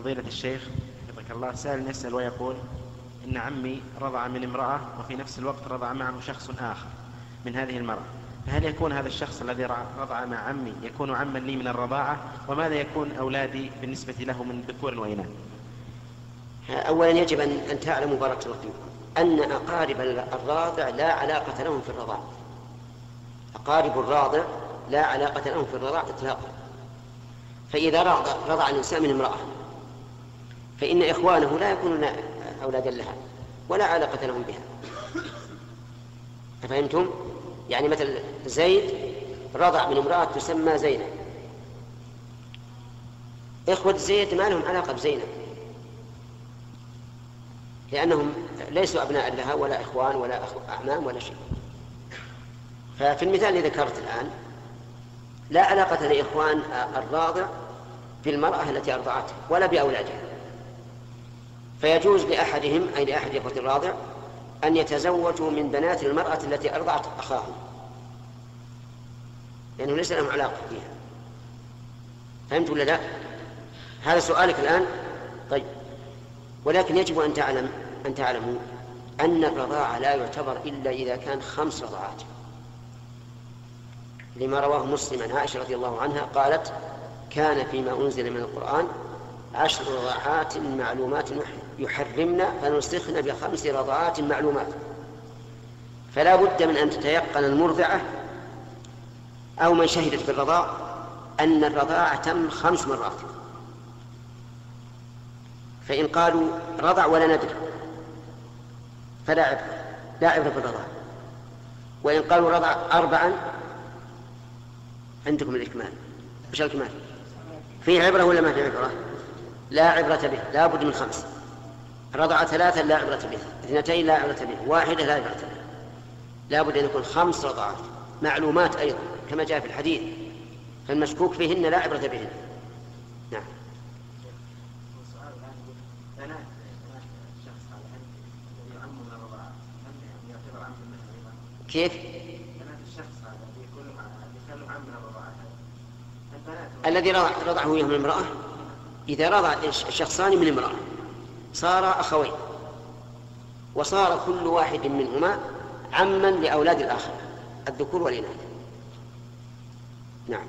فضيلة الشيخ حفظك الله سائل يسأل ويقول إن عمي رضع من امرأة وفي نفس الوقت رضع معه شخص آخر من هذه المرأة. فهل يكون هذا الشخص الذي رضع مع عمي يكون عما لي من الرضاعة؟ وماذا يكون أولادي بالنسبة له من ذكور وإناث؟ أولا يجب أن تعلموا بارك الله فيكم أن أقارب الراضع لا علاقة لهم في الرضاعة. أقارب الراضع لا علاقة لهم في الرضاعة إطلاقا. فإذا رضع, رضع الإنسان من امرأة فإن إخوانه لا يكونون أولادا لها ولا علاقة لهم بها. أفهمتم؟ يعني مثل زيد رضع من امرأة تسمى زينب. إخوة زيد ما لهم علاقة بزينب. لأنهم ليسوا أبناء لها ولا إخوان ولا أعمام ولا شيء. ففي المثال الذي ذكرت الآن لا علاقة لإخوان الراضع بالمرأة التي أرضعته ولا بأولادها. فيجوز لأحدهم أي لأحد إخوة الراضع أن يتزوجوا من بنات المرأة التي أرضعت أخاهم. لأنه ليس لهم علاقة بها فهمت ولا لا؟ هذا سؤالك الآن؟ طيب. ولكن يجب أن تعلم أن تعلموا أن الرضاعة لا يعتبر إلا إذا كان خمس رضاعات. لما رواه مسلم عن عائشة رضي الله عنها قالت كان فيما أنزل من القرآن عشر رضاعات معلومات يحرمن فنسخن بخمس رضاعات معلومات. فلا بد من أن تتيقن المرضعة أو من شهدت بالرضاع أن الرضاعة تم خمس مرات. فإن قالوا رضع ولا ندري فلا عبرة لا عبرة بالرضاع. وإن قالوا رضع أربعا عندكم الإكمال. وش الإكمال؟ فيه عبرة ولا ما في عبرة؟ لا عبرة به لا بد من خمس. رضع ثلاثا لا عبرة به اثنتين لا عبرة به واحدة لا عبرة به لا بد أن يكون خمس رضعات معلومات أيضا كما جاء في الحديث. فالمشكوك فيهن لا عبرة بهن. نعم. كيف؟ الذي رضعه من امرأة. إذا رضع الشخصان من امرأة صار أخوين وصار كل واحد منهما عما لأولاد الآخر الذكور والإناث. نعم.